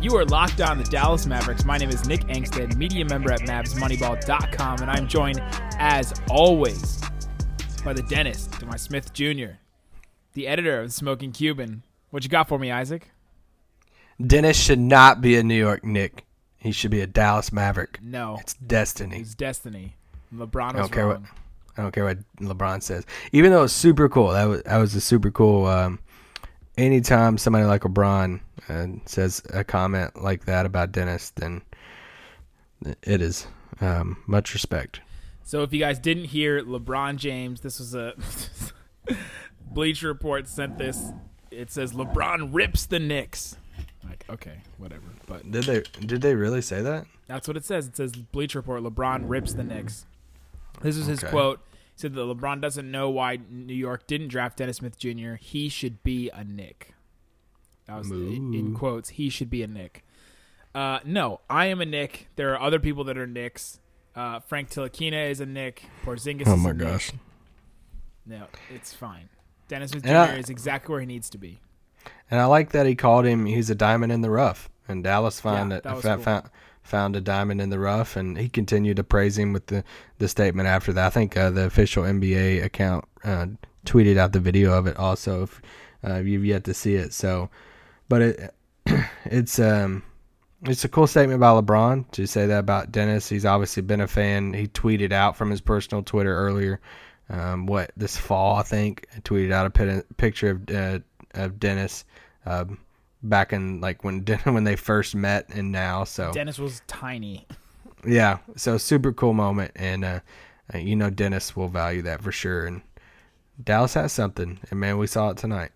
You are locked on the Dallas Mavericks. My name is Nick Angstadt, media member at MavsMoneyball.com, and I'm joined, as always, by the dentist, my Smith Jr., the editor of Smoking Cuban. What you got for me, Isaac? Dennis should not be a New York Knick. He should be a Dallas Maverick. No, It's destiny. it's destiny. LeBron I don't care what. I don't care what LeBron says. Even though it's super cool, that was that was a super cool. Um, anytime somebody like LeBron uh, says a comment like that about Dennis, then it is um, much respect. So if you guys didn't hear, LeBron James, this was a Bleacher Report sent this. It says LeBron rips the Knicks. Like, okay, whatever. But Did they did they really say that? That's what it says. It says Bleacher Report. LeBron rips the Knicks. This is his Okay. quote. He said that LeBron doesn't know why New York didn't draft Dennis Smith Jr. He should be a Knick. That was in quotes. He should be a Knick. Uh, no, I am a Nick. There are other people that are Nicks. Uh, Frank Ntilikina is a Knick. Porzingis Oh is my a Knick. gosh. No, it's fine. Dennis Smith Jr. I- is exactly where he needs to be. And I like that he called him. He's a diamond in the rough, and Dallas found Yeah, it. that was fa- cool. found, found a diamond in the rough, and he continued to praise him with the, the statement after that. I think uh, the official NBA account uh, tweeted out the video of it. Also, if uh, you've yet to see it, so but it it's um it's a cool statement by LeBron to say that about Dennis. He's obviously been a fan. He tweeted out from his personal Twitter earlier. Um, what this fall, I think, tweeted out a pi- picture of uh, of Dennis um, back in like when when they first met and now. So Dennis was tiny. yeah, so super cool moment, and uh, uh, you know Dennis will value that for sure. And Dallas has something, and man, we saw it tonight.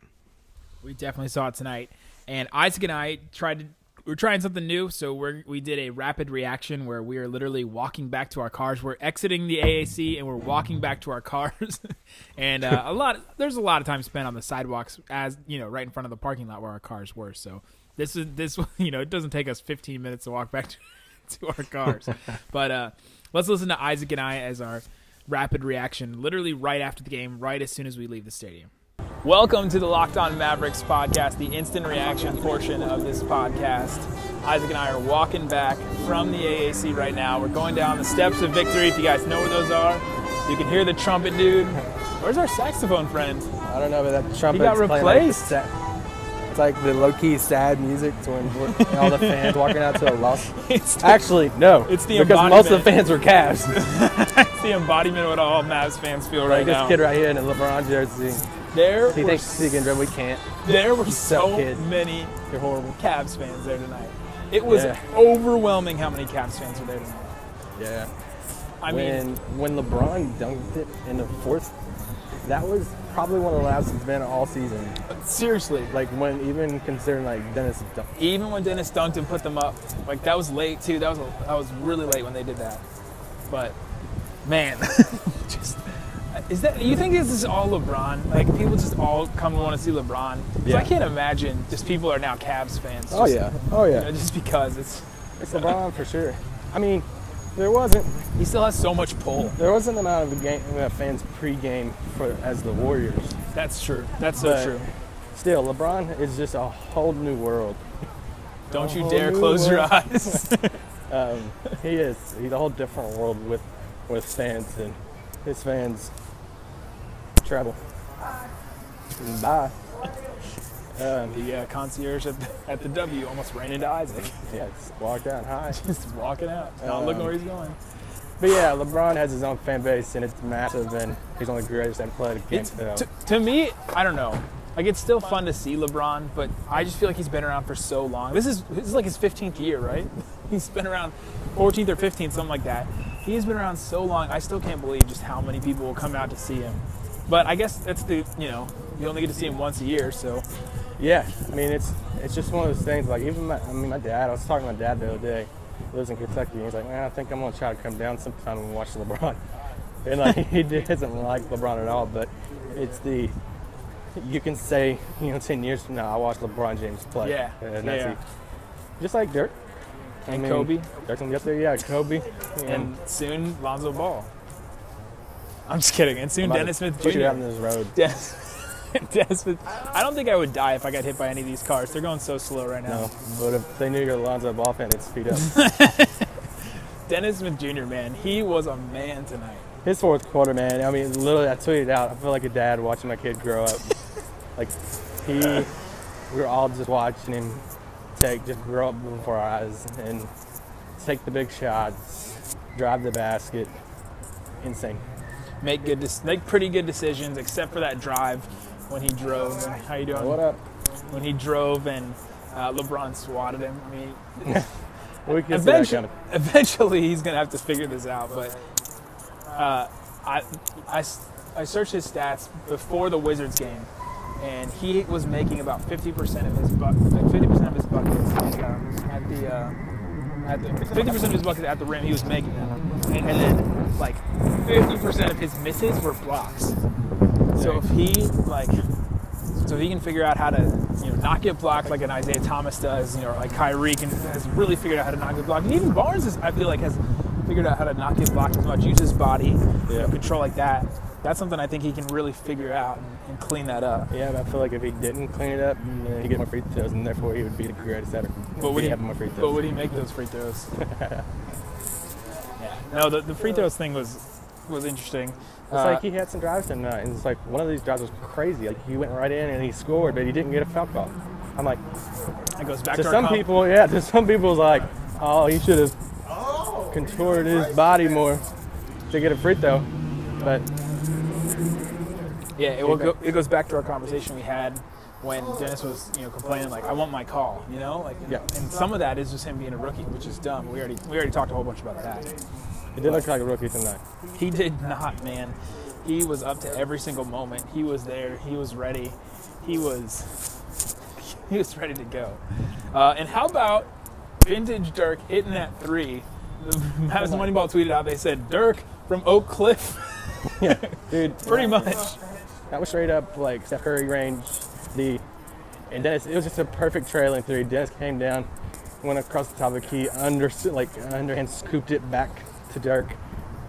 We definitely saw it tonight. And Isaac and I tried to we're trying something new, so we we did a rapid reaction where we are literally walking back to our cars. We're exiting the AAC and we're walking back to our cars, and uh, a lot there's a lot of time spent on the sidewalks, as you know, right in front of the parking lot where our cars were. So this is this you know it doesn't take us 15 minutes to walk back to, to our cars, but uh, let's listen to Isaac and I as our rapid reaction, literally right after the game, right as soon as we leave the stadium. Welcome to the Locked On Mavericks podcast, the instant reaction portion of this podcast. Isaac and I are walking back from the AAC right now. We're going down the steps of victory. If you guys know where those are, you can hear the trumpet dude. Where's our saxophone friend? I don't know, but that trumpet. got replaced. it's like the low key sad music to when all the fans walking out to a loss. It's the, Actually, no. It's the because most of the fans were Cavs. it's the embodiment of what all Mavs fans feel like right this kid right here in a LeBron jersey. There He thinks he can dribble. We can't. there were so kid. many You're horrible. Cavs fans there tonight. It was Yeah. overwhelming how many Cavs fans were there tonight. Yeah. I when mean, when LeBron dunked it in the fourth, that was probably one of the loudest it's been all season. seriously, Like when even considering like Dennis dunked. even when Dennis dunked and put them up, like that was late too. That was that was really late when they did that. But man, just is that you think this is all LeBron? Like people just all come to want to see LeBron. Yeah. I can't imagine just people are now Cavs fans. Oh yeah. Oh you yeah. know, just because it's It's LeBron for sure. I mean, there wasn't he still has so much pull. There wasn't the amount of game, uh, fans pre-game for as the Warriors. That's true. That's so But true. Still, LeBron is just a whole new world. Don't you dare new close your eyes. Um, he is. He's a whole different world with with fans, and his fans travel. Bye. Um, the uh, concierge at the, at the W almost ran into Isaac. yeah, just walk out. Hi. just walking out, not looking Um, where he's going. But yeah, LeBron has his own fan base, and it's massive, and he's one of the greatest ever played game. It's, so. to, to me, I don't know. Like it's still fun to see LeBron, but I just feel like he's been around for so long. This is this is like his 15th year, right? He's been around 14th or 15th, something like that. He's been around so long. I still can't believe just how many people will come out to see him. But I guess that's the you know you only get to see him once a year, so Yeah, I mean it's it's just one of those things. Like even my, I mean my dad. I was talking to my dad the other day. He lives in Kentucky. And he's like, man, I think I'm gonna try to come down sometime and watch LeBron. And like he doesn't like LeBron at all, but it's the you can say you know ten years from now I watched LeBron James play. Yeah, and that's yeah. just like Dirk. I And mean, Kobe. Dirk's gonna get there. Yeah, Kobe. and soon Lonzo Ball. I'm just kidding. And soon Dennis Smith Jr. out on this road. Dennis, Dennis Smith. I don't think I would die if I got hit by any of these cars. They're going so slow right now. No, but if they knew you're a Lonzo Ball fan, they'd speed up. Dennis Smith Jr. Man, he was a man tonight. His fourth quarter, man. I mean, literally, I tweeted out. I feel like a dad watching my kid grow up. like he, we were all just watching him take, just grow up before our eyes and take the big shots, drive the basket. Insane. Make good, make pretty good decisions, except for that drive when he drove. And how you doing? What up? When he drove and uh, LeBron swatted him. I mean, eventually, eventually he's gonna have to figure this out. But uh, I, I, I searched his stats before the Wizards game, and he was making about 50% of his buck, like 50% of his buckets at, uh, at the. Uh, at the 50% of his buckets at the rim, he was making them, and, and then like 50% of his misses were blocks. So if he like, so if he can figure out how to, you know, not get blocked like an Isaiah Thomas does, you know, or like Kyrie can has really figured out how to not get blocked, and even Barnes is, I feel like, has figured out how to not get blocked as much, use his body, you know, control like that. That's something I think he can really figure out and, and clean that up. Yeah, but I feel like if he didn't clean it up, you know, he'd get more free throws, and therefore he would be the greatest ever. But would he he, have more free throws. but would he make those free throws? No, the, the free throws thing was was interesting. It's Uh, like he had some drives tonight, and it's like one of these drives was crazy. Like he went right in and he scored, but he didn't get a foul call. I'm like, it goes back to to, our some com- people, yeah, to some people, it's like, oh, he should have contorted his body more to get a free throw. But Yeah, it will go, it goes back to our conversation we had when Dennis was, you know, complaining like, "I want my call," you know, like, Yeah. and some of that is just him being a rookie, which is dumb. We already we already talked a whole bunch about that. He did look like a rookie tonight. He did not, man. He was up to every single moment. He was there. He was ready. He was he was ready to go. Uh, and how about vintage Dirk hitting that three? The Madison Moneyball tweeted out. They said Dirk from Oak Cliff, Yeah, dude, pretty much. that was straight up like Steph Curry range. The and Dennis, it was just a perfect trailing three. Dennis came down, went across the top of the key, under like underhand scooped it back to Dirk.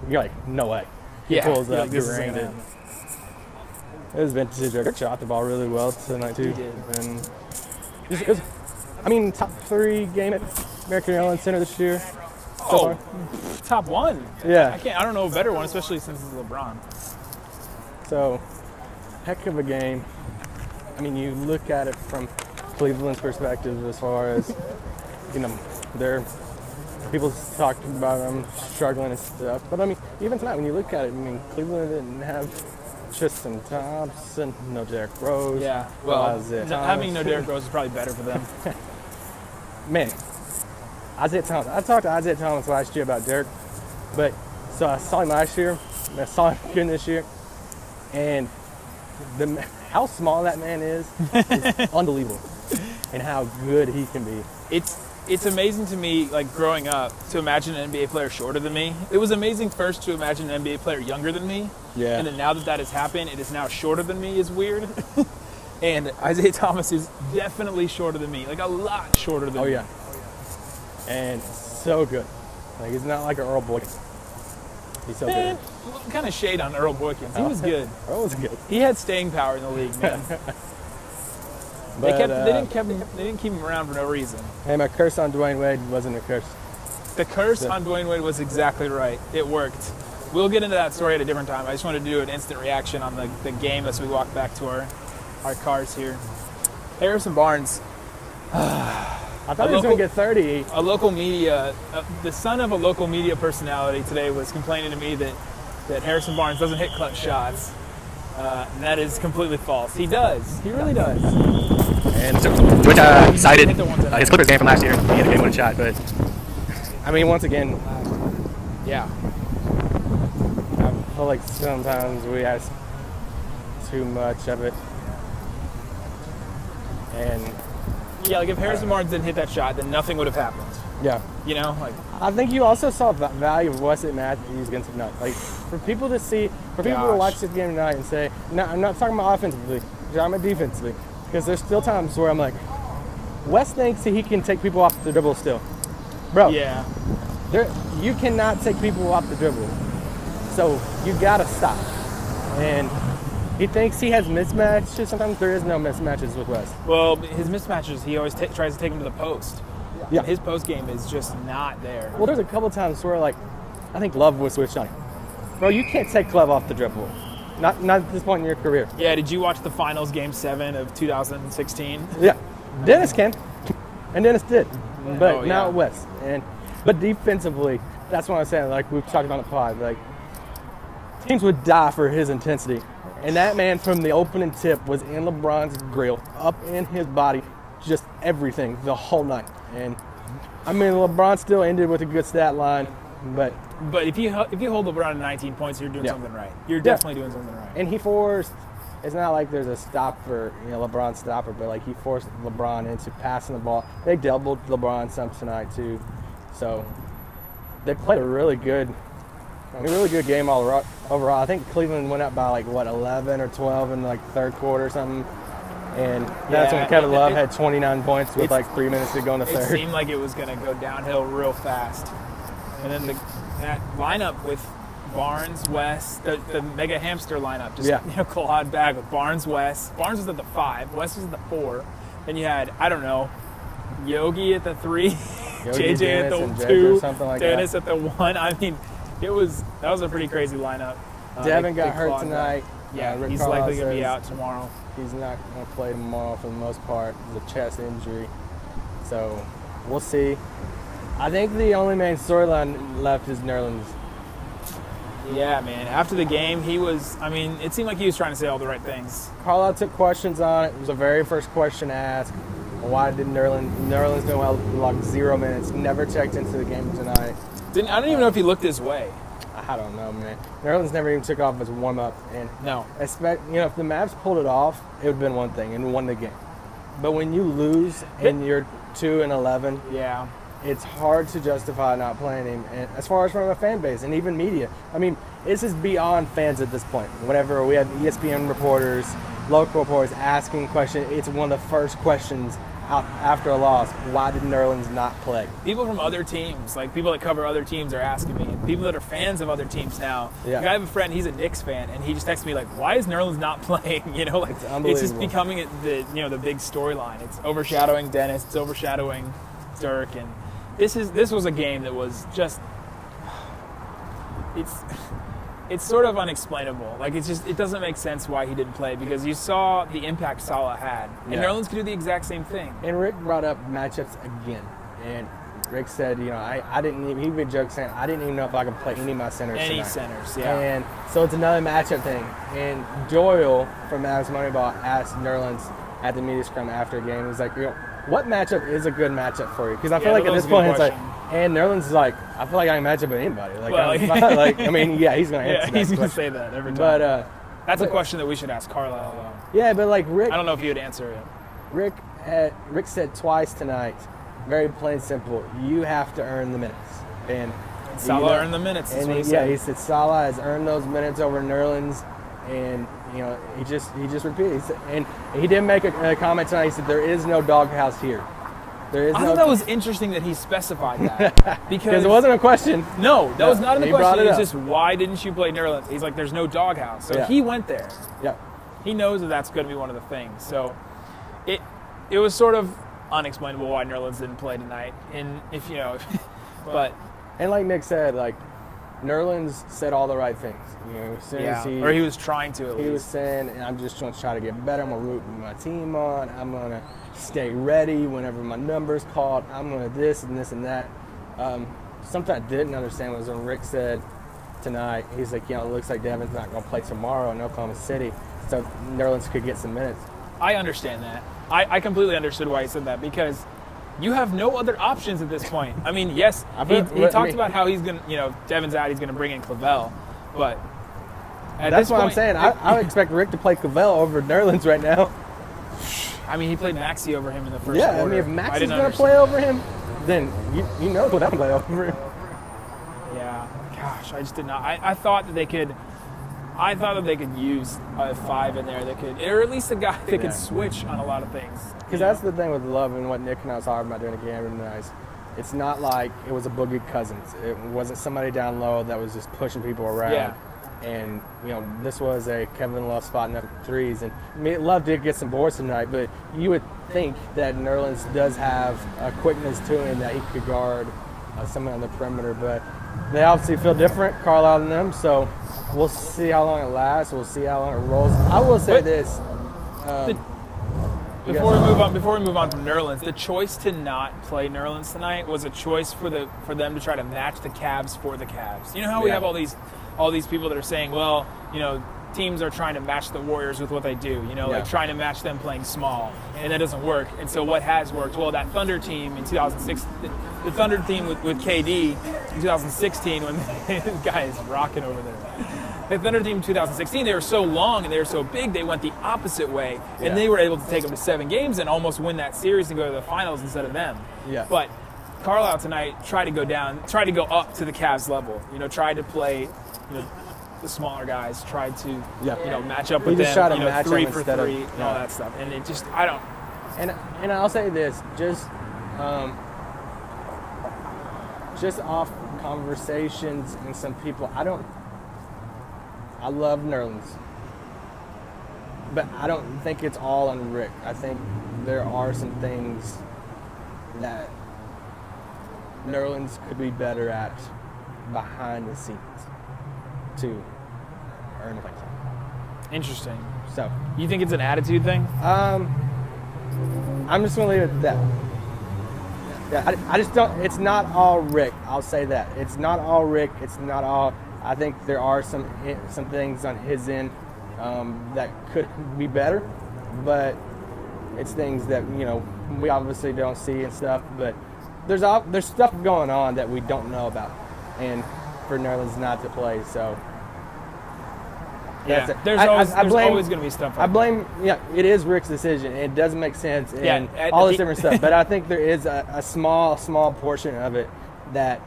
You're like, no way. He Yeah, pulls up, like, this isn't drained gonna it. Was vintage Dirk. Shot the ball really well tonight too. He did. And it was, it was- I mean, top three game at American Airlines Center this year. so Oh, far. top one. Yeah. I can't. I don't know a better one, especially since it's LeBron. So, heck of a game. I mean, you look at it from Cleveland's perspective as far as, you know, they're people talked about them struggling and stuff. But I mean, even tonight, when you look at it, I mean, Cleveland didn't have Tristan Thompson, no Derrick Rose. Yeah. Well, no- having no. Derrick Rose is probably better for them. man, Isaiah Thomas. I talked to Isaiah Thomas last year about Dirk, but so I saw him last year, I saw him again this year, and the how small that man is is unbelievable, and how good he can be. it's it's amazing to me, like growing up, to imagine an NBA player shorter than me. It was amazing first to imagine an NBA player younger than me, Yeah. and then now that that has happened, it is now shorter than me is weird. and Isaiah Thomas is definitely shorter than me, like a lot shorter than Oh me. yeah, and so good. Like he's not like an Earl Boykins. He's so Man, good. Eh, what kind of shade on Earl Boykins? He oh. was good. Earl was good. He had staying power in the league, man. But, they kept, uh, they didn't keep him, they didn't keep him around for no reason. Hey, my curse on Dwyane Wade wasn't a curse. The curse Yeah. on Dwyane Wade was exactly right. It worked. We'll get into that story at a different time. I just wanted to do an instant reaction on the, the game as we walk back to our, our cars here. Harrison Barnes, I thought A he was going to get 30. a local media, uh, the son of a local media personality today was complaining to me that, that Harrison Barnes doesn't hit clutch shots. Uh, and that is completely false. He does. He really does. And so, which uh, cited Hit the one uh, his Clippers game from last year. He had a game winning shot, but I mean, once again, Yeah. I feel like sometimes we ask too much of it, And Yeah, like if Harrison Barnes didn't hit that shot, then nothing would have happened. yeah, You know, like I think you also saw the value of Wesley Matthews against tonight. Like for people to see, for people to watch this game tonight and say, no, I'm not talking about offensively, I'm talking about defensively, because there's still times where I'm like, Wes thinks that he can take people off the dribble still, bro. yeah, There, you cannot take people off the dribble, so you gotta stop. And he thinks he has mismatches. Sometimes there is no mismatches with Wes. Well, his mismatches, he always ta tries to take him to the post. Yeah. His post game is just not there. Well, there's a couple times where like, I think Love was switched on. Bro, you can't take Love off the dribble. Not not at this point in your career. Yeah, did you watch the finals game seven of 2016? Yeah, Dennis can, and Dennis did, mm-hmm. but Oh, yeah. not Wes. And but defensively, that's what I'm saying. Like we've talked about the pod, like teams would die for his intensity, and that man from the opening tip was in LeBron's grill, up in his body, just everything the whole night. And I mean, LeBron still ended with a good stat line, but But if you if you hold LeBron to 19 points, you're doing Yeah. something right. You're definitely doing something right. and he forced. It's not like there's a stopper, you know, LeBron stopper, but like he forced LeBron into passing the ball. They doubled LeBron some tonight too, so they played a really good, a really good game all overall. I think Cleveland went up by like what 11 or 12 in like third quarter or something, and that's Yeah, when Kevin Love it- had 29 points with like three minutes to go in the It third. seemed like it was going to go downhill real fast. And then the, that lineup with Barnes, Wes, the, the mega hamster lineup, just Yeah. you know, collide back with Barnes, Wes. Barnes was at the five, Wes was at the four. Then you had I don't know, Yogi at the three, JJ Dennis, at the two, something like Dennis at the one. I mean, it was that was a pretty crazy lineup. Uh, Devin they- got they hurt tonight. back. Yeah, Uh, he's likely going to be out tomorrow. He's not going to play tomorrow for the most part. It's a chest injury. So we'll see. I think the only main storyline left is Nerlens. Yeah, man. After the game, he was. I mean, it seemed like he was trying to say all the right things. Carlisle took questions on it. It was the very first question asked. Why did Nerlens? Nerlens been well like zero minutes. Never checked into the game tonight. Didn't I don't even know if he looked his way. I don't know, man. Nerlens never even took off his warm up, and No. expect you know if the Mavs pulled it off, it would have been one thing and won the game. But when you lose and you're two and eleven, Yeah. it's hard to justify not playing him. And as far as from a fan base and even media, I mean, this is beyond fans at this point. Whenever we have ESPN reporters, local reporters asking questions, it's one of the first questions after a loss. Why did Nerlens not play? People from other teams, like people that cover other teams, are asking me. People that are fans of other teams now. Yeah. Like, I have a friend. He's a Knicks fan, and he just texted me like, "Why is Nerlens not playing?" You know, like it's, just becoming the you know the big storyline. It's overshadowing Dennis. It's overshadowing Dirk, and this is this was a game that was just it's it's sort of unexplainable. Like it's just it doesn't make sense why he didn't play because you saw the impact Salah had, and Yeah. Nerlens could do the exact same thing. And Rick brought up matchups again. And Rick said, you know, I, I didn't even, he would joke saying, I didn't even know if I could play any of my centers Any tonight. centers, yeah. And so it's another matchup thing. And Doyle from Mavs Moneyball asked Nerlens at the media scrum after a game, he was like, you know, what matchup is a good matchup for you? Because I feel Yeah, like at this a good point it's like, question. And Nerlens is like, I feel like I can match up with anybody. Like, Well, yeah. like I mean, yeah, he's gonna answer. Yeah, he's that going to question. say that every time. But uh, That's a question that we should ask Carlisle. Though. yeah, but like Rick, I don't know if he would answer it. Rick had, Rick said twice tonight, very plain simple. You have to earn the minutes, and Salah you know- earned the minutes. And what he, he yeah, he said Salah has earned those minutes over Nerlens, and you know he just he just repeated. He said, and he didn't make a, a comment tonight. He said there is no doghouse here. There is I no. thought that was interesting that he specified that because it wasn't a question. No, that was not in the question. it It's up. just why didn't you play Nerlens? He's like, there's no doghouse, so Yeah. he went there. Yeah, He knows that that's going to be one of the things. So it it was sort of unexplainable why Nerlens didn't play tonight. And if you know, but and like Nick said, like Nerlens said all the right things. You know, as yeah, as he or he was trying to at he was saying, I'm just going to try to get better. I'm going to root my team on. I'm going to stay ready whenever my number's called. I'm going to this and this and that. Um, something I didn't understand was when Rick said tonight, he's like, you know, it looks like Devin's not going to play tomorrow in Oklahoma City, so Nerlens could get some minutes. I understand that. I, I completely understood why he said that because you have no other options at this point. I mean, yes, he, he talked mean- about how he's gonna, you know, Devin's out. He's gonna bring in Clavell, but at That's what I'm saying. I, I would expect Rick to play Clavell over Nerlens right now. I mean, he played Maxi over him in the first Yeah, I mean, if Max is going to understand. play over him, then you, you know what I'm play over him. Yeah, gosh, I just did not. I, I thought that they could. I thought that they could use a five in there that could, or at least a guy that Yeah. could switch on a lot of things. Because that's the thing with Love and what Nick and I was talking about during the game tonight. It's not like it was a Boogie Cousins. It wasn't somebody down low that was just pushing people around. Yeah. And, you know, this was a Kevin Love spotting up threes. And I mean, Love did get some boards tonight, but you would think that Nerlens does have a quickness to him that he could guard uh, someone on the perimeter. But they obviously feel different, Carlisle and them. So we'll see how long it lasts. We'll see how long it rolls. I will say But- this. Um, you Before we move on, before we move on from Nerlens, the choice to not play Nerlens tonight was a choice for the for them to try to match the Cavs for the Cavs. You know how we Yeah. have all these all these people that are saying, well, you know, teams are trying to match the Warriors with what they do. You know, like trying to match them playing small, and that doesn't work. And so what has worked? Well, that Thunder team in 2006, the, the Thunder team with, with KD in 2016 when this guy is rocking over there. The Thunder team in 2016, they were so long and they were so big, they went the opposite way, and Yeah. they were able to take them to seven games and almost win that series and go to the finals instead of them. Yeah. But Carlisle tonight tried to go down, tried to go up to the Cavs level. You know, tried to play, you know, the smaller guys, tried to, Yeah. you know, match up with them. you know, three for instead of- three and all that stuff. And it just, I don't. And and I'll say this, just um, just off conversations and some people, I don't. I love Nerlens, but I don't think it's all on Rick. I think there are some things that Nerlens could be better at behind the scenes to earn a like Interesting. so. You think it's an attitude thing? Um, I'm just gonna leave it at that. Yeah, I, I just don't. It's not all Rick. I'll say that. It's not all Rick. It's not all. I think there are some some things on his end um, that could be better, but it's things that you know we obviously don't see and stuff. But there's there's stuff going on that we don't know about, and for Nerlens not to play, so Yeah. That's it. There's I- I- always, I there's blame- always going to be stuff. I Like blame, yeah, it is Rick's decision. It doesn't make sense and Yeah, all this the- different stuff. But I think there is a, a small, small portion of it that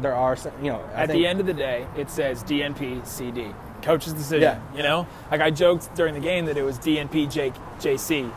there are, some, you know, I At think, the end of the day, it says DNP CD. Coach's decision. Yeah. You know? Like I joked during the game that it was DNP J- JC.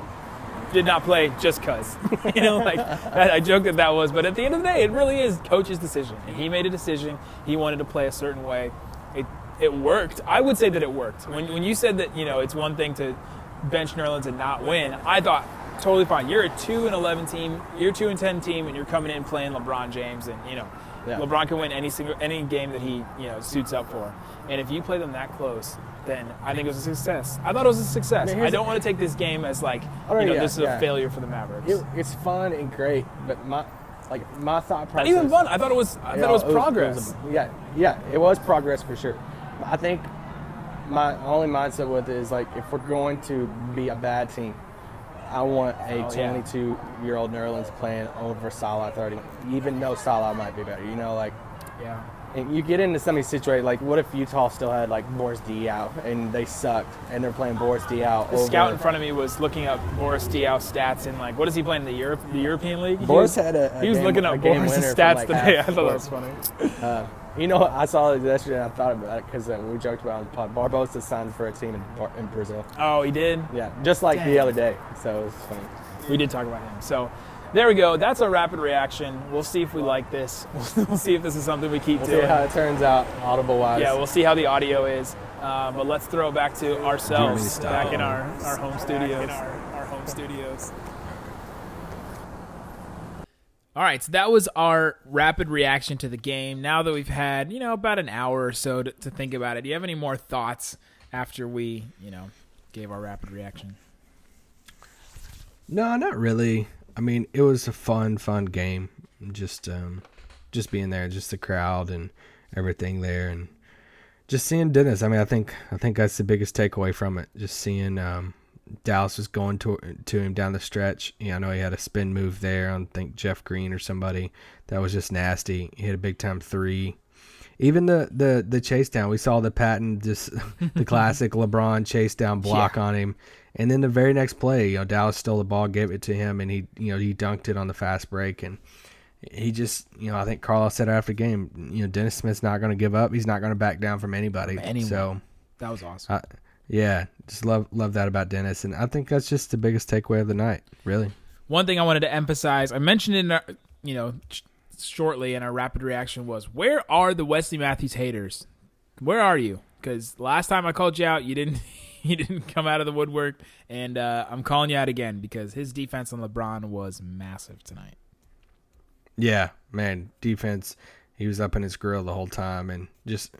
Did not play just cuz. you know, like I, I joked that that was, but at the end of the day, it really is coach's decision. And he made a decision. He wanted to play a certain way. It it worked. I would say that it worked. When when you said that, you know, it's one thing to bench Nerlens and not win, I thought totally fine. You're a 2 and 11 team, you're 2 and 10 team and you're coming in playing LeBron James and, you know, Yeah. LeBron can win any single any game that he you know suits up for. And if you play them that close, then I think it was a success. I thought it was a success. Man, I don't the- want to take this game as like you know yeah, this is yeah. a failure for the Mavericks. it, it's fun and great. But my, like, my thought process. Not even fun. I thought it was. I thought know, it was progress. it was- yeah, yeah, it was progress for sure. I think my only mindset with it is like, if we're going to be a bad team, I want a Oh, yeah. 22 year old Nerlens playing over Salah 30, even though Salah might be better. You know, like. yeah. And you get into some of these situations, like what if Utah still had like Boris Diaw and they sucked and they're playing Boris Diaw The over. scout in front of me was looking up Boris Diaw stats and like what is he playing in the Europe the European League? He Boris was- had a, a he was game- looking up Boris' stats like, today. I thought that was funny. Uh, you know, I saw it yesterday and I thought about it because uh, we joked about it on the pod. Barbosa signed for a team in, Bar- in Brazil. Oh, he did. Yeah, just like Dang. the other day. So it was funny. We did talk about him. So there we go. That's our rapid reaction. We'll see if we like this. We'll see if this is something we keep We'll see doing. how it turns out, audible wise. Yeah, we'll see how the audio is. Uh, but let's throw it back to ourselves, back in our, our home studios. Our, our, home studios. All right, so that was our rapid reaction to the game. Now that we've had, you know, about an hour or so to, to think about it, do you have any more thoughts after we, you know, gave our rapid reaction? No, not really. I mean, it was a fun, fun game. Just, um, just being there, just the crowd and everything there, and just seeing Dennis. I mean, I think, I think that's the biggest takeaway from it. Just seeing um, Dallas was going to to him down the stretch. Yeah, I know he had a spin move there on, I think Jeff Green or somebody that was just nasty. He hit a big time three. Even the the the chase down, we saw the patent, just the classic LeBron chase down block on him, And then the very next play, you know, Dallas stole the ball, gave it to him, and he, you know, he dunked it on the fast break. And he just, you know, I think Carlisle said after the game, you know, Dennis Smith's not going to give up. He's not going to back down from anybody. From anyone. So, That was awesome. I, yeah, just love love that about Dennis, and I think that's just the biggest takeaway of the night. Really. One thing I wanted to emphasize, I mentioned in our, you know, sh- shortly in our rapid reaction was, where are the Wesley Matthews haters? Where are you? Because last time I called you out, you didn't, you didn't come out of the woodwork, and uh, I'm calling you out again because his defense on LeBron was massive tonight. Yeah, man, defense. He was up in his grill the whole time, and just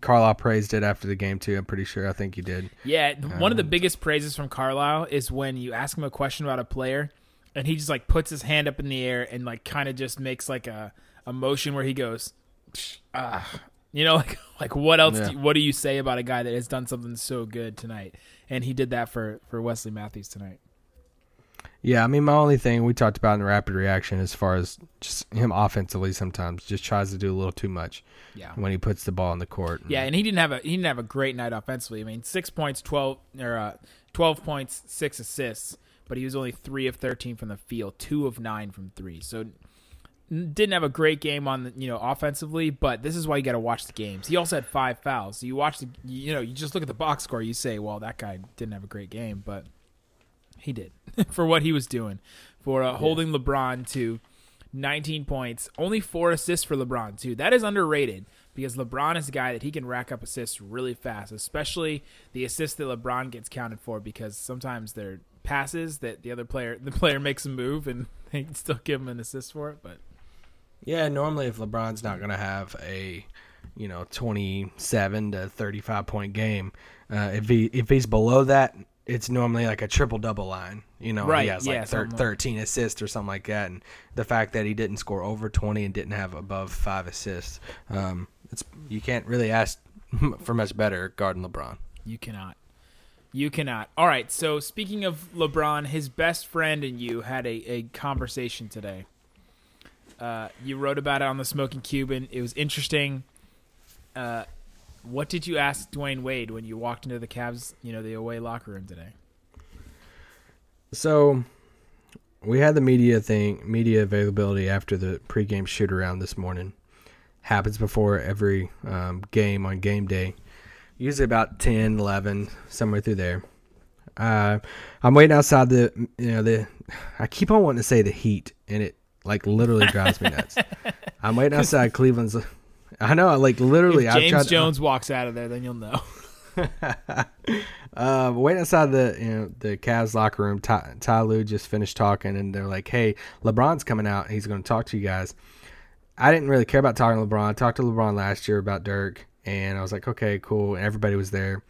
Carlisle praised it after the game too. I'm pretty sure. I think he did. Yeah, one of the biggest praises from Carlisle is when you ask him a question about a player, and he just like puts his hand up in the air and like kind of just makes like a, a motion where he goes, ah, you know, like like what else? Yeah. Do, what do you say about a guy that has done something so good tonight? And he did that for for Wesley Matthews tonight. Yeah, I mean, my only thing we talked about in the rapid reaction, as far as just him offensively, sometimes just tries to do a little too much Yeah. when he puts the ball in the court. Yeah, and he didn't have a he didn't have a great night offensively. I mean, six points, twelve or uh, twelve points, six assists, but he was only three of thirteen from the field, two of nine from three. So didn't have a great game on the, you know offensively. But this is why you got to watch the games. He also had five fouls. So you watch the you know you just look at the box score. You say, well, that guy didn't have a great game, but he did. For what he was doing. For uh, holding LeBron to 19 points, only four assists for LeBron too. That is underrated because LeBron is a guy that he can rack up assists really fast, especially the assists that LeBron gets counted for because sometimes they're passes that the other player the player makes a move and they can still give him an assist for it, but Yeah, normally if LeBron's not going to have a, you know, 27 to 35 point game, uh, if he if he's below that, it's normally like a triple double line. You know, Right, he has like yeah, thir- like- 13 assists or something like that. And the fact that he didn't score over 20 and didn't have above five assists, um, it's you can't really ask for much better guarding LeBron. You cannot. You cannot. All right. So speaking of LeBron, his best friend and you had a, a conversation today. Uh, you wrote about it on the Smoking Cuban. It was interesting. Uh, what did you ask Dwyane Wade when you walked into the Cavs, you know, the away locker room today? So we had the media thing, media availability after the pregame shoot around this morning. Happens before every um, game on game day. Usually about 10, 11, somewhere through there. Uh, I'm waiting outside the, you know, the, I keep on wanting to say the heat, and it like literally drives me nuts. I'm waiting outside Cleveland's. I know, like literally. If I've James tried- Jones walks out of there, then you'll know. uh, waiting outside the you know the Cavs locker room. Ty, Ty Lue just finished talking, and they're like, "Hey, LeBron's coming out. He's going to talk to you guys." I didn't really care about talking to LeBron. I talked to LeBron last year about Dirk, and I was like, "Okay, cool." And everybody was there,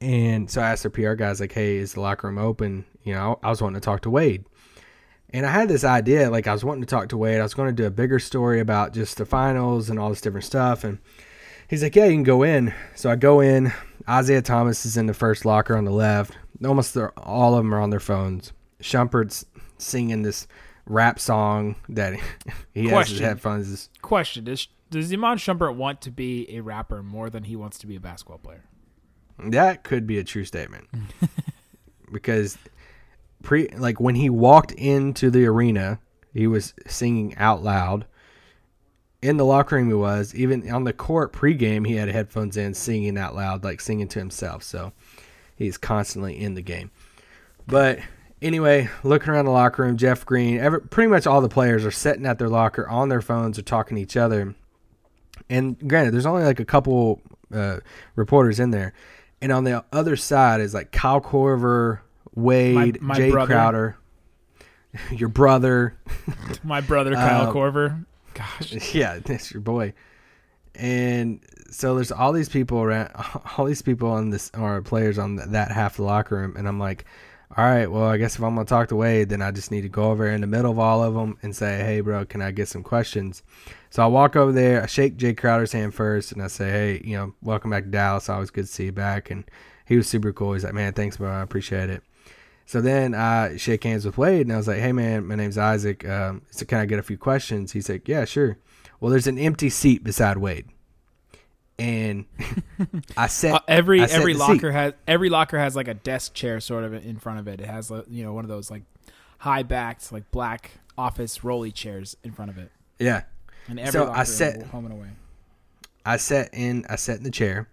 and so I asked their PR guys, like, "Hey, is the locker room open?" You know, I was wanting to talk to Wade. And I had this idea, like I was wanting to talk to Wade. I was going to do a bigger story about just the finals and all this different stuff. And he's like, "Yeah, you can go in." So I go in. Isaiah Thomas is in the first locker on the left. Almost all of them are on their phones. Shumpert's singing this rap song that he has his headphones. Question: Does does Iman Shumpert want to be a rapper more than he wants to be a basketball player? That could be a true statement. because pre like when he walked into the arena, he was singing out loud. In the locker room he was, even on the court pregame he had headphones in singing out loud, like singing to himself. So he's constantly in the game. But anyway, looking around the locker room, Jeff Green, every, pretty much all the players are sitting at their locker on their phones or talking to each other. And granted, there's only like a couple uh, reporters in there. And on the other side is like Kyle Korver, Wade, my Jae brother. Crowder, your brother. My brother Kyle Um, Korver. Gosh, yeah, that's your boy. And so there's all these people around, all these people on this, or players on that half of the locker room. And I'm like, all right, well, I guess if I'm going to talk to Wade, then I just need to go over in the middle of all of them and say, hey, bro, can I get some questions? So I walk over there, I shake Jae Crowder's hand first, and I say, hey, you know, welcome back to Dallas. Always good to see you back. And he was super cool. He's like, man, thanks, bro. I appreciate it. So then I shake hands with Wade, and I was like, hey, man, my name's Isaac. Um, so can I get a few questions? He's like, yeah, sure. Well, there's an empty seat beside Wade. and I set Uh, every I set every locker seat. has every locker has like a desk chair sort of in front of it. It has you know one of those like high backed like black office rolly chairs in front of it. yeah. And every So I locker set- home and away. I sat in I sat in the chair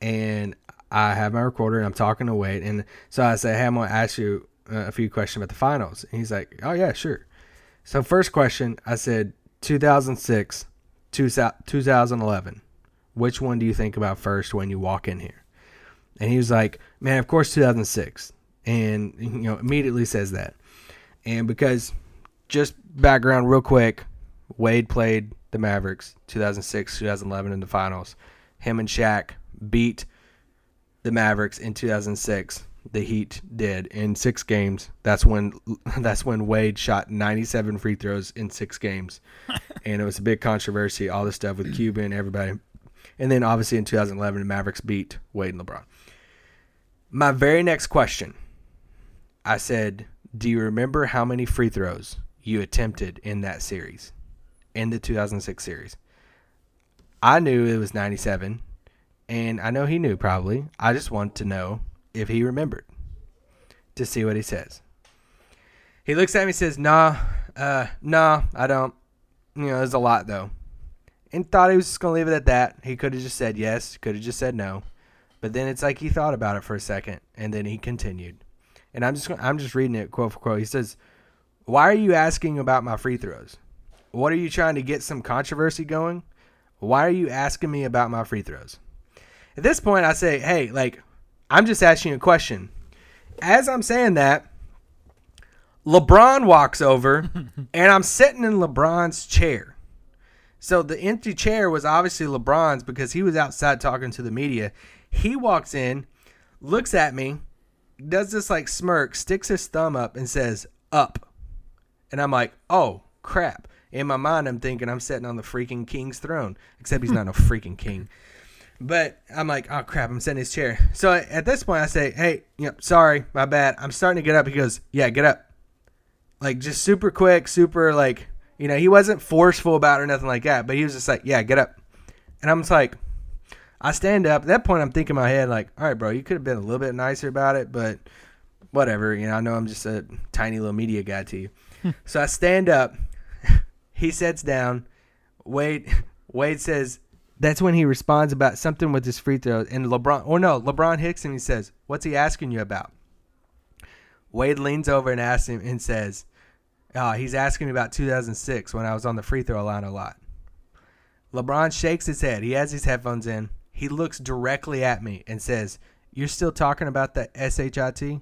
and I have my recorder and I'm talking to Wade and so I said, Hey, I'm gonna ask you uh, a few questions about the finals. And he's like, Oh yeah, sure. So first question, I said 2006, 2011. Which one do you think about first when you walk in here? And he was like, Man, of course 2006. And you know, immediately says that. And because just background real quick, Wade played the Mavericks 2006, 2011 in the finals. Him and Shaq beat the Mavericks in 2006. The Heat did in six games. That's when that's when Wade shot 97 free throws in six games, and it was a big controversy. All this stuff with Cuban, everybody, and then obviously in 2011, the Mavericks beat Wade and LeBron. My very next question, I said, "Do you remember how many free throws you attempted in that series?" in the 2006 series. I knew it was 97, and I know he knew probably. I just want to know if he remembered to see what he says. He looks at me and says, Nah, uh, nah, I don't. You know, there's a lot though. And thought he was just going to leave it at that. He could have just said yes, could have just said no. But then it's like he thought about it for a second, and then he continued. And I'm just I'm just reading it quote for quote. He says, "Why are you asking about my free throws? What are you trying to get some controversy going? Why are you asking me about my free throws? At this point, I say, hey, like, I'm just asking a question. As I'm saying that, LeBron walks over, and I'm sitting in LeBron's chair. So the empty chair was obviously LeBron's because he was outside talking to the media. He walks in, looks at me, does this like smirk, sticks his thumb up, and says, up. And I'm like, oh, crap. In my mind, I'm thinking I'm sitting on the freaking king's throne, except he's not a freaking king. But I'm like, oh crap, I'm sitting in his chair. So at this point, I say, hey, you know, sorry, my bad. I'm starting to get up. He goes, yeah, get up. Like just super quick, super like, you know, he wasn't forceful about it or nothing like that, but he was just like, yeah, get up. And I'm just like, I stand up. At that point, I'm thinking in my head, like, all right, bro, you could have been a little bit nicer about it, but whatever. You know, I know I'm just a tiny little media guy to you. Hmm. so I stand up. He sits down. Wade Wade says that's when he responds about something with his free throws. And LeBron or no, LeBron Hicks, and he says, What's he asking you about? Wade leans over and asks him and says, Oh, he's asking me about 2006 when I was on the free throw line a lot. LeBron shakes his head. He has his headphones in. He looks directly at me and says, You're still talking about the SHIT?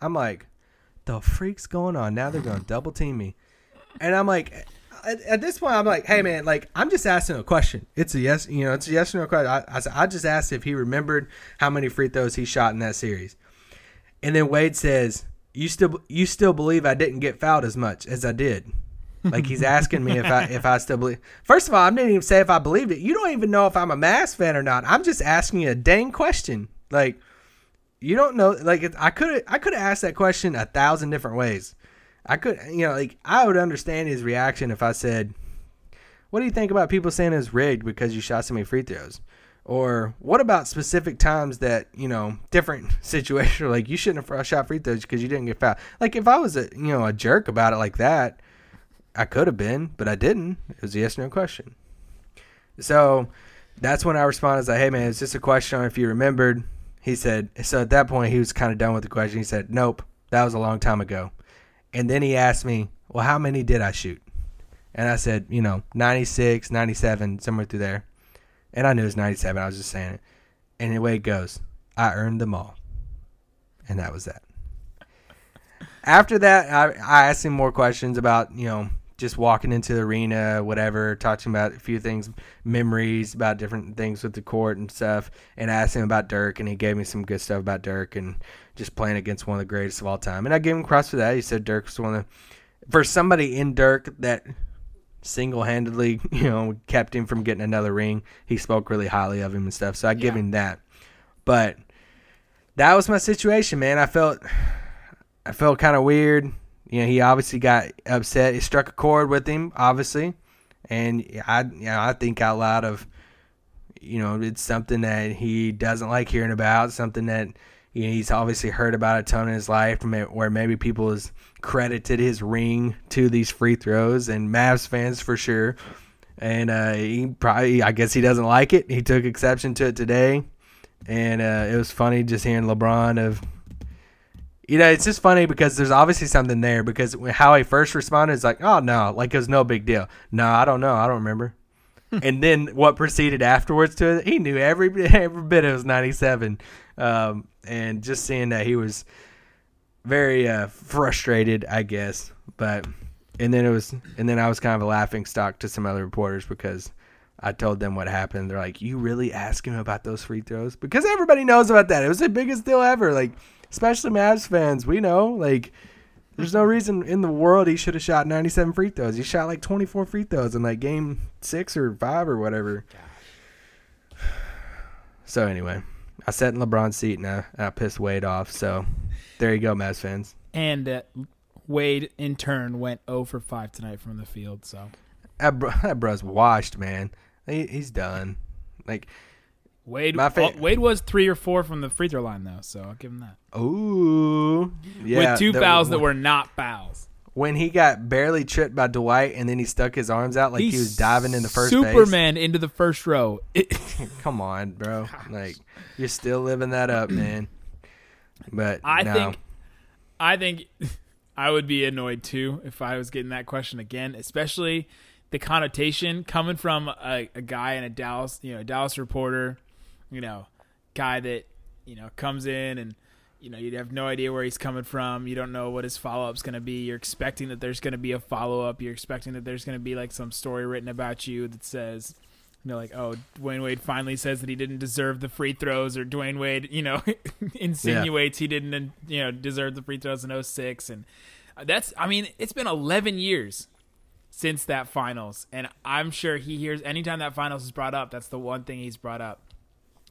I'm like, The freak's going on? Now they're going to double team me. And I'm like, at, at this point, I'm like, Hey, man, like, I'm just asking a question. It's a yes, you know, it's a yes or no question. I, I, I just asked if he remembered how many free throws he shot in that series. And then Wade says, "You still you still believe I didn't get fouled as much as I did?" Like he's asking me if I if I still believe. First of all, I didn't even say if I believed it. You don't even know if I'm a Mavs fan or not. I'm just asking you a dang question. Like you don't know. Like I could I could have asked that question a thousand different ways. I could you know like I would understand his reaction if I said, "What do you think about people saying it's rigged because you shot so many free throws?" Or what about specific times that you know different situation like you shouldn't have shot free throws because you didn't get fouled? Like if I was a you know a jerk about it like that, I could have been, but I didn't. It was a yes no question. So that's when I responded like, "Hey man, it's just a question on if you remembered." He said. So at that point, he was kind of done with the question. He said, "Nope, that was a long time ago." And then he asked me, "Well, how many did I shoot?" And I said, "You know, 96, 97, somewhere through there." And I knew it was 97. I was just saying it. And the way it goes, I earned them all. And that was that. After that, I, I asked him more questions about, you know, just walking into the arena, whatever, talking about a few things, memories about different things with the court and stuff, and I asked him about Dirk, and he gave me some good stuff about Dirk and just playing against one of the greatest of all time. And I gave him cross for that. He said Dirk was one of the, for somebody in Dirk that single-handedly, you know, kept him from getting another ring. He spoke really highly of him and stuff. So I give Yeah. him that. But that was my situation, man. I felt I felt kind of weird. You know, he obviously got upset. It struck a chord with him, obviously. And I, you know, I think out loud of, you know, it's something that he doesn't like hearing about, something that he's obviously heard about a ton in his life, where maybe people has credited his ring to these free throws, and Mavs fans for sure. And uh, he probably, I guess, he doesn't like it. He took exception to it today, and uh, it was funny just hearing LeBron of you know, it's just funny because there's obviously something there because how he first responded is like, oh no, like it was no big deal. No, I don't know, I don't remember. and then what proceeded afterwards to it, he knew every every bit it was 97, um, and just seeing that he was very uh, frustrated, I guess. But and then it was, and then I was kind of a laughing stock to some other reporters because I told them what happened. They're like, "You really ask him about those free throws?" Because everybody knows about that. It was the biggest deal ever. Like especially Mavs fans, we know like there's no reason in the world he should have shot 97 free throws. He shot like 24 free throws in like game six or five or whatever. So anyway, I sat in LeBron's seat and I, I pissed Wade off. So there you go, Mavs fans. And uh, Wade in turn went 0 for 5 tonight from the field. So that, bro, that bro's washed, man. He, he's done. Like Wade, fa- Wade was three or four from the free throw line though, so I'll give him that. Ooh, yeah, with two the, fouls that were not fouls. When he got barely tripped by Dwight, and then he stuck his arms out like He's he was diving into first Superman base. into the first row. Come on, bro. Like you're still living that up, man. But I no. think, I think, I would be annoyed too if I was getting that question again, especially the connotation coming from a, a guy in a Dallas, you know, Dallas reporter you know, guy that, you know, comes in and, you know, you have no idea where he's coming from. You don't know what his follow up's going to be. You're expecting that there's going to be a follow up. You're expecting that there's going to be like some story written about you that says, you know, like, oh, Dwyane Wade finally says that he didn't deserve the free throws, or Dwyane Wade, you know, insinuates yeah. he didn't, you know, deserve the free throws in 06. And that's, I mean, it's been 11 years since that finals. And I'm sure he hears anytime that finals is brought up, that's the one thing he's brought up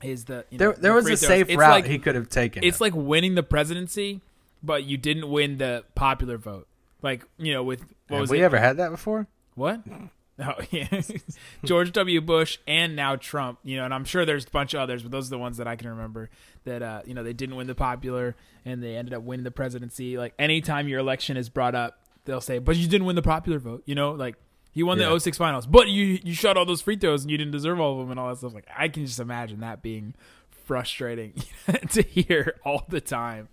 is the you know, there, there the was a safe route like, he could have taken. It's like winning the presidency, but you didn't win the popular vote. Like you know, with what have we it? ever had that before? What? Oh yeah, George W. Bush and now Trump. You know, and I'm sure there's a bunch of others, but those are the ones that I can remember. That uh, you know, they didn't win the popular, and they ended up winning the presidency. Like anytime your election is brought up, they'll say, "But you didn't win the popular vote." You know, like you won yeah. the 06 finals, but you you shot all those free throws and you didn't deserve all of them and all that stuff. Like I can just imagine that being frustrating to hear all the time.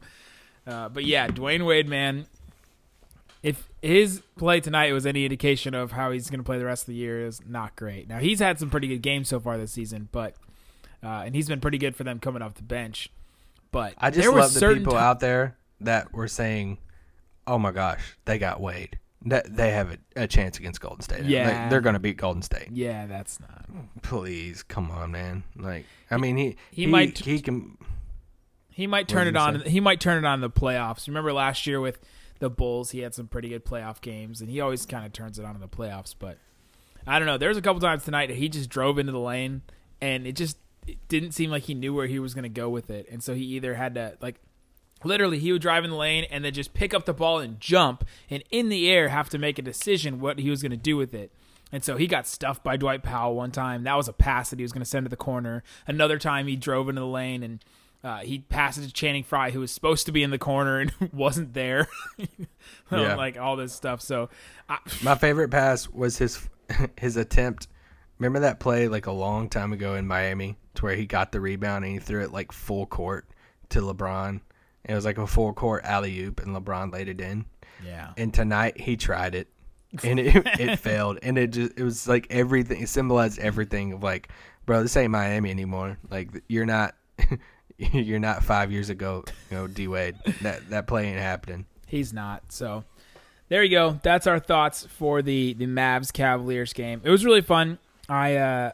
Uh, but yeah, Dwyane Wade, man, if his play tonight was any indication of how he's going to play the rest of the year, is not great. Now he's had some pretty good games so far this season, but uh, and he's been pretty good for them coming off the bench. But I just love the people t- out there that were saying, "Oh my gosh, they got Wade." That they have a, a, chance against Golden State. Yeah, they, they're going to beat Golden State. Yeah, that's not. Please, come on, man. Like, I mean, he he, he might he can. He might turn it on. Say? He might turn it on in the playoffs. Remember last year with the Bulls, he had some pretty good playoff games, and he always kind of turns it on in the playoffs. But I don't know. There's a couple times tonight that he just drove into the lane, and it just it didn't seem like he knew where he was going to go with it, and so he either had to like Literally, he would drive in the lane and then just pick up the ball and jump, and in the air have to make a decision what he was going to do with it. And so he got stuffed by Dwight Powell one time. That was a pass that he was going to send to the corner. Another time he drove into the lane and uh, he passed it to Channing Frye, who was supposed to be in the corner and wasn't there. yeah. Like all this stuff. So, I, my favorite pass was his his attempt. Remember that play like a long time ago in Miami, to where he got the rebound and he threw it like full court to LeBron it was like a full court alley oop, and LeBron laid it in. Yeah. And tonight he tried it, and it it failed, and it just it was like everything. It symbolized everything of like, bro, this ain't Miami anymore. Like you're not. you're not five years ago, you know, D Wade. That that play ain't happening. He's not. So there you go. That's our thoughts for the the Mavs Cavaliers game. It was really fun. I uh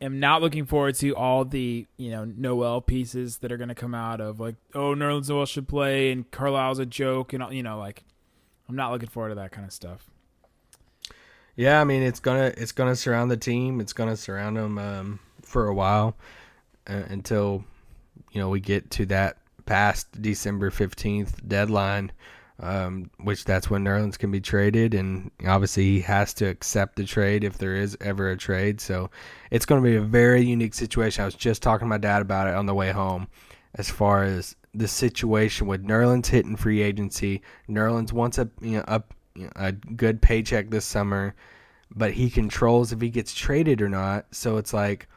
am not looking forward to all the you know Noel pieces that are going to come out of like oh Nerlens Noel should play and Carlisle's a joke and you know like I'm not looking forward to that kind of stuff. Yeah, I mean it's gonna it's gonna surround the team. It's gonna surround them um, for a while uh, until you know we get to that past December fifteenth deadline. Um, which that's when Nerlens can be traded, and obviously he has to accept the trade if there is ever a trade. So it's going to be a very unique situation. I was just talking to my dad about it on the way home, as far as the situation with Nerlens hitting free agency. Nerlens wants a you know a, you know, a good paycheck this summer, but he controls if he gets traded or not. So it's like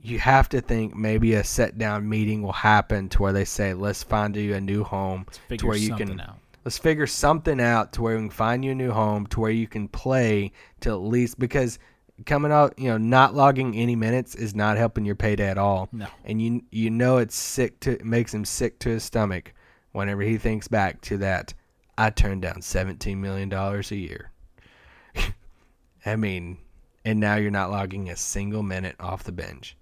you have to think maybe a set down meeting will happen to where they say let's find you a new home to where you can out. Let's figure something out to where we can find you a new home to where you can play to at least because coming out you know not logging any minutes is not helping your payday at all No. and you you know it's sick to it makes him sick to his stomach whenever he thinks back to that i turned down 17 million dollars a year i mean and now you're not logging a single minute off the bench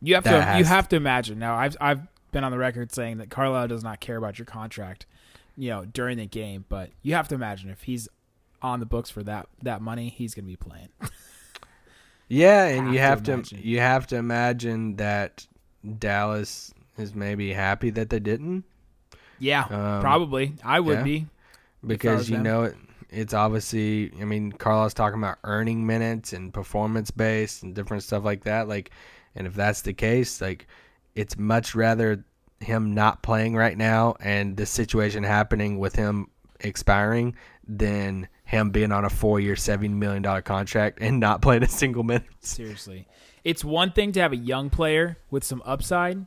You have That to you have to imagine. Now I've I've been on the record saying that Carlisle does not care about your contract, you know, during the game, but you have to imagine if he's on the books for that that money, he's going to be playing. Yeah, and Have you have to, imagine. you have to imagine that Dallas is maybe happy that they didn't yeah, Um, probably. I would yeah. be. because you them. know it. It's obviously, I mean, Carlisle's talking about earning minutes and performance based and different stuff like that. Like, and if that's the case, like, it's much rather him not playing right now and the situation happening with him expiring than him being on a four-year, seventy million dollar contract and not playing a single minute. Seriously. It's one thing to have a young player with some upside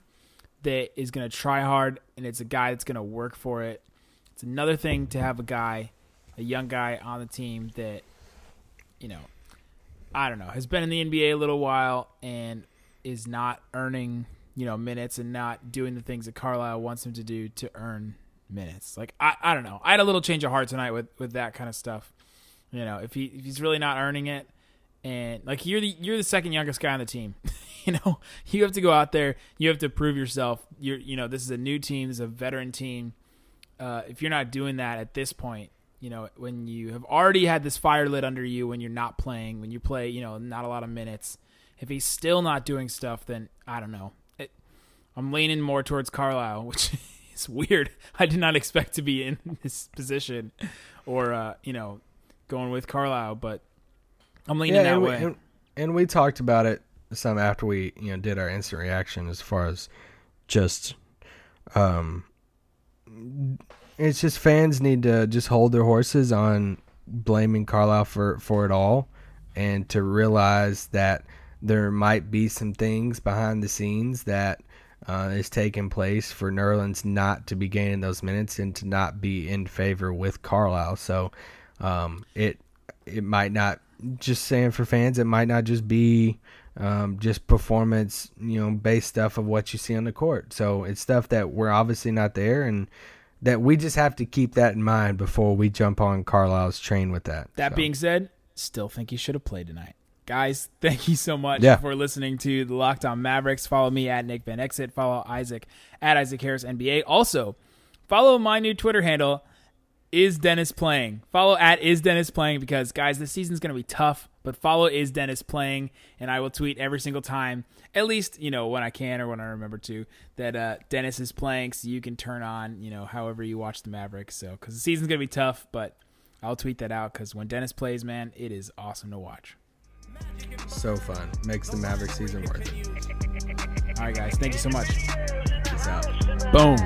that is going to try hard and it's a guy that's going to work for it. It's another thing to have a guy, a young guy on the team that, you know, I don't know, has been in the NBA a little while and is not earning, you know, minutes and not doing the things that Carlisle wants him to do to earn minutes. Like I, I don't know. I had a little change of heart tonight with with that kind of stuff. You know, if he if he's really not earning it, and like you're the you're the second youngest guy on the team. you know, you have to go out there. You have to prove yourself. You're you know this is a new team. This is a veteran team. Uh, if you're not doing that at this point, you know when you have already had this fire lit under you when you're not playing, when you play, you know, not a lot of minutes. If he's still not doing stuff, then I don't know. I'm leaning more towards Carlisle, which is weird. I did not expect to be in this position, or uh, you know, going with Carlisle, but I'm leaning that and we, way. and, and we talked about it some after we you know did our instant reaction as far as just um it's just fans need to just hold their horses on blaming Carlisle for for it all and to realize that there might be some things behind the scenes that uh, is taking place for Nerlens not to be gaining those minutes and to not be in favor with Carlisle. So um, it it might not just saying for fans, it might not just be um, just performance, you know, based stuff of what you see on the court. So it's stuff that we're obviously not there, and that we just have to keep that in mind before we jump on Carlisle's train with that. That So, being said, still think he should have played tonight. Guys, thank you so much Yeah. for listening to the Locked On Mavericks. Follow me at Nick Van Exel. Follow Isaac at Isaac Harris NBA. Also, follow my new Twitter handle, Is Dennis Playing. Follow at Is Dennis Playing because, guys, this season's going to be tough, but follow Is Dennis Playing, and I will tweet every single time, at least, you know, when I can or when I remember to, that uh, Dennis is playing so you can turn on, you know, however you watch the Mavericks. So, because the season's going to be tough, but I'll tweet that out because when Dennis plays, man, it is awesome to watch. So fun. Makes the Maverick season worth it. All right, guys. Thank you so much. Peace out. Boom.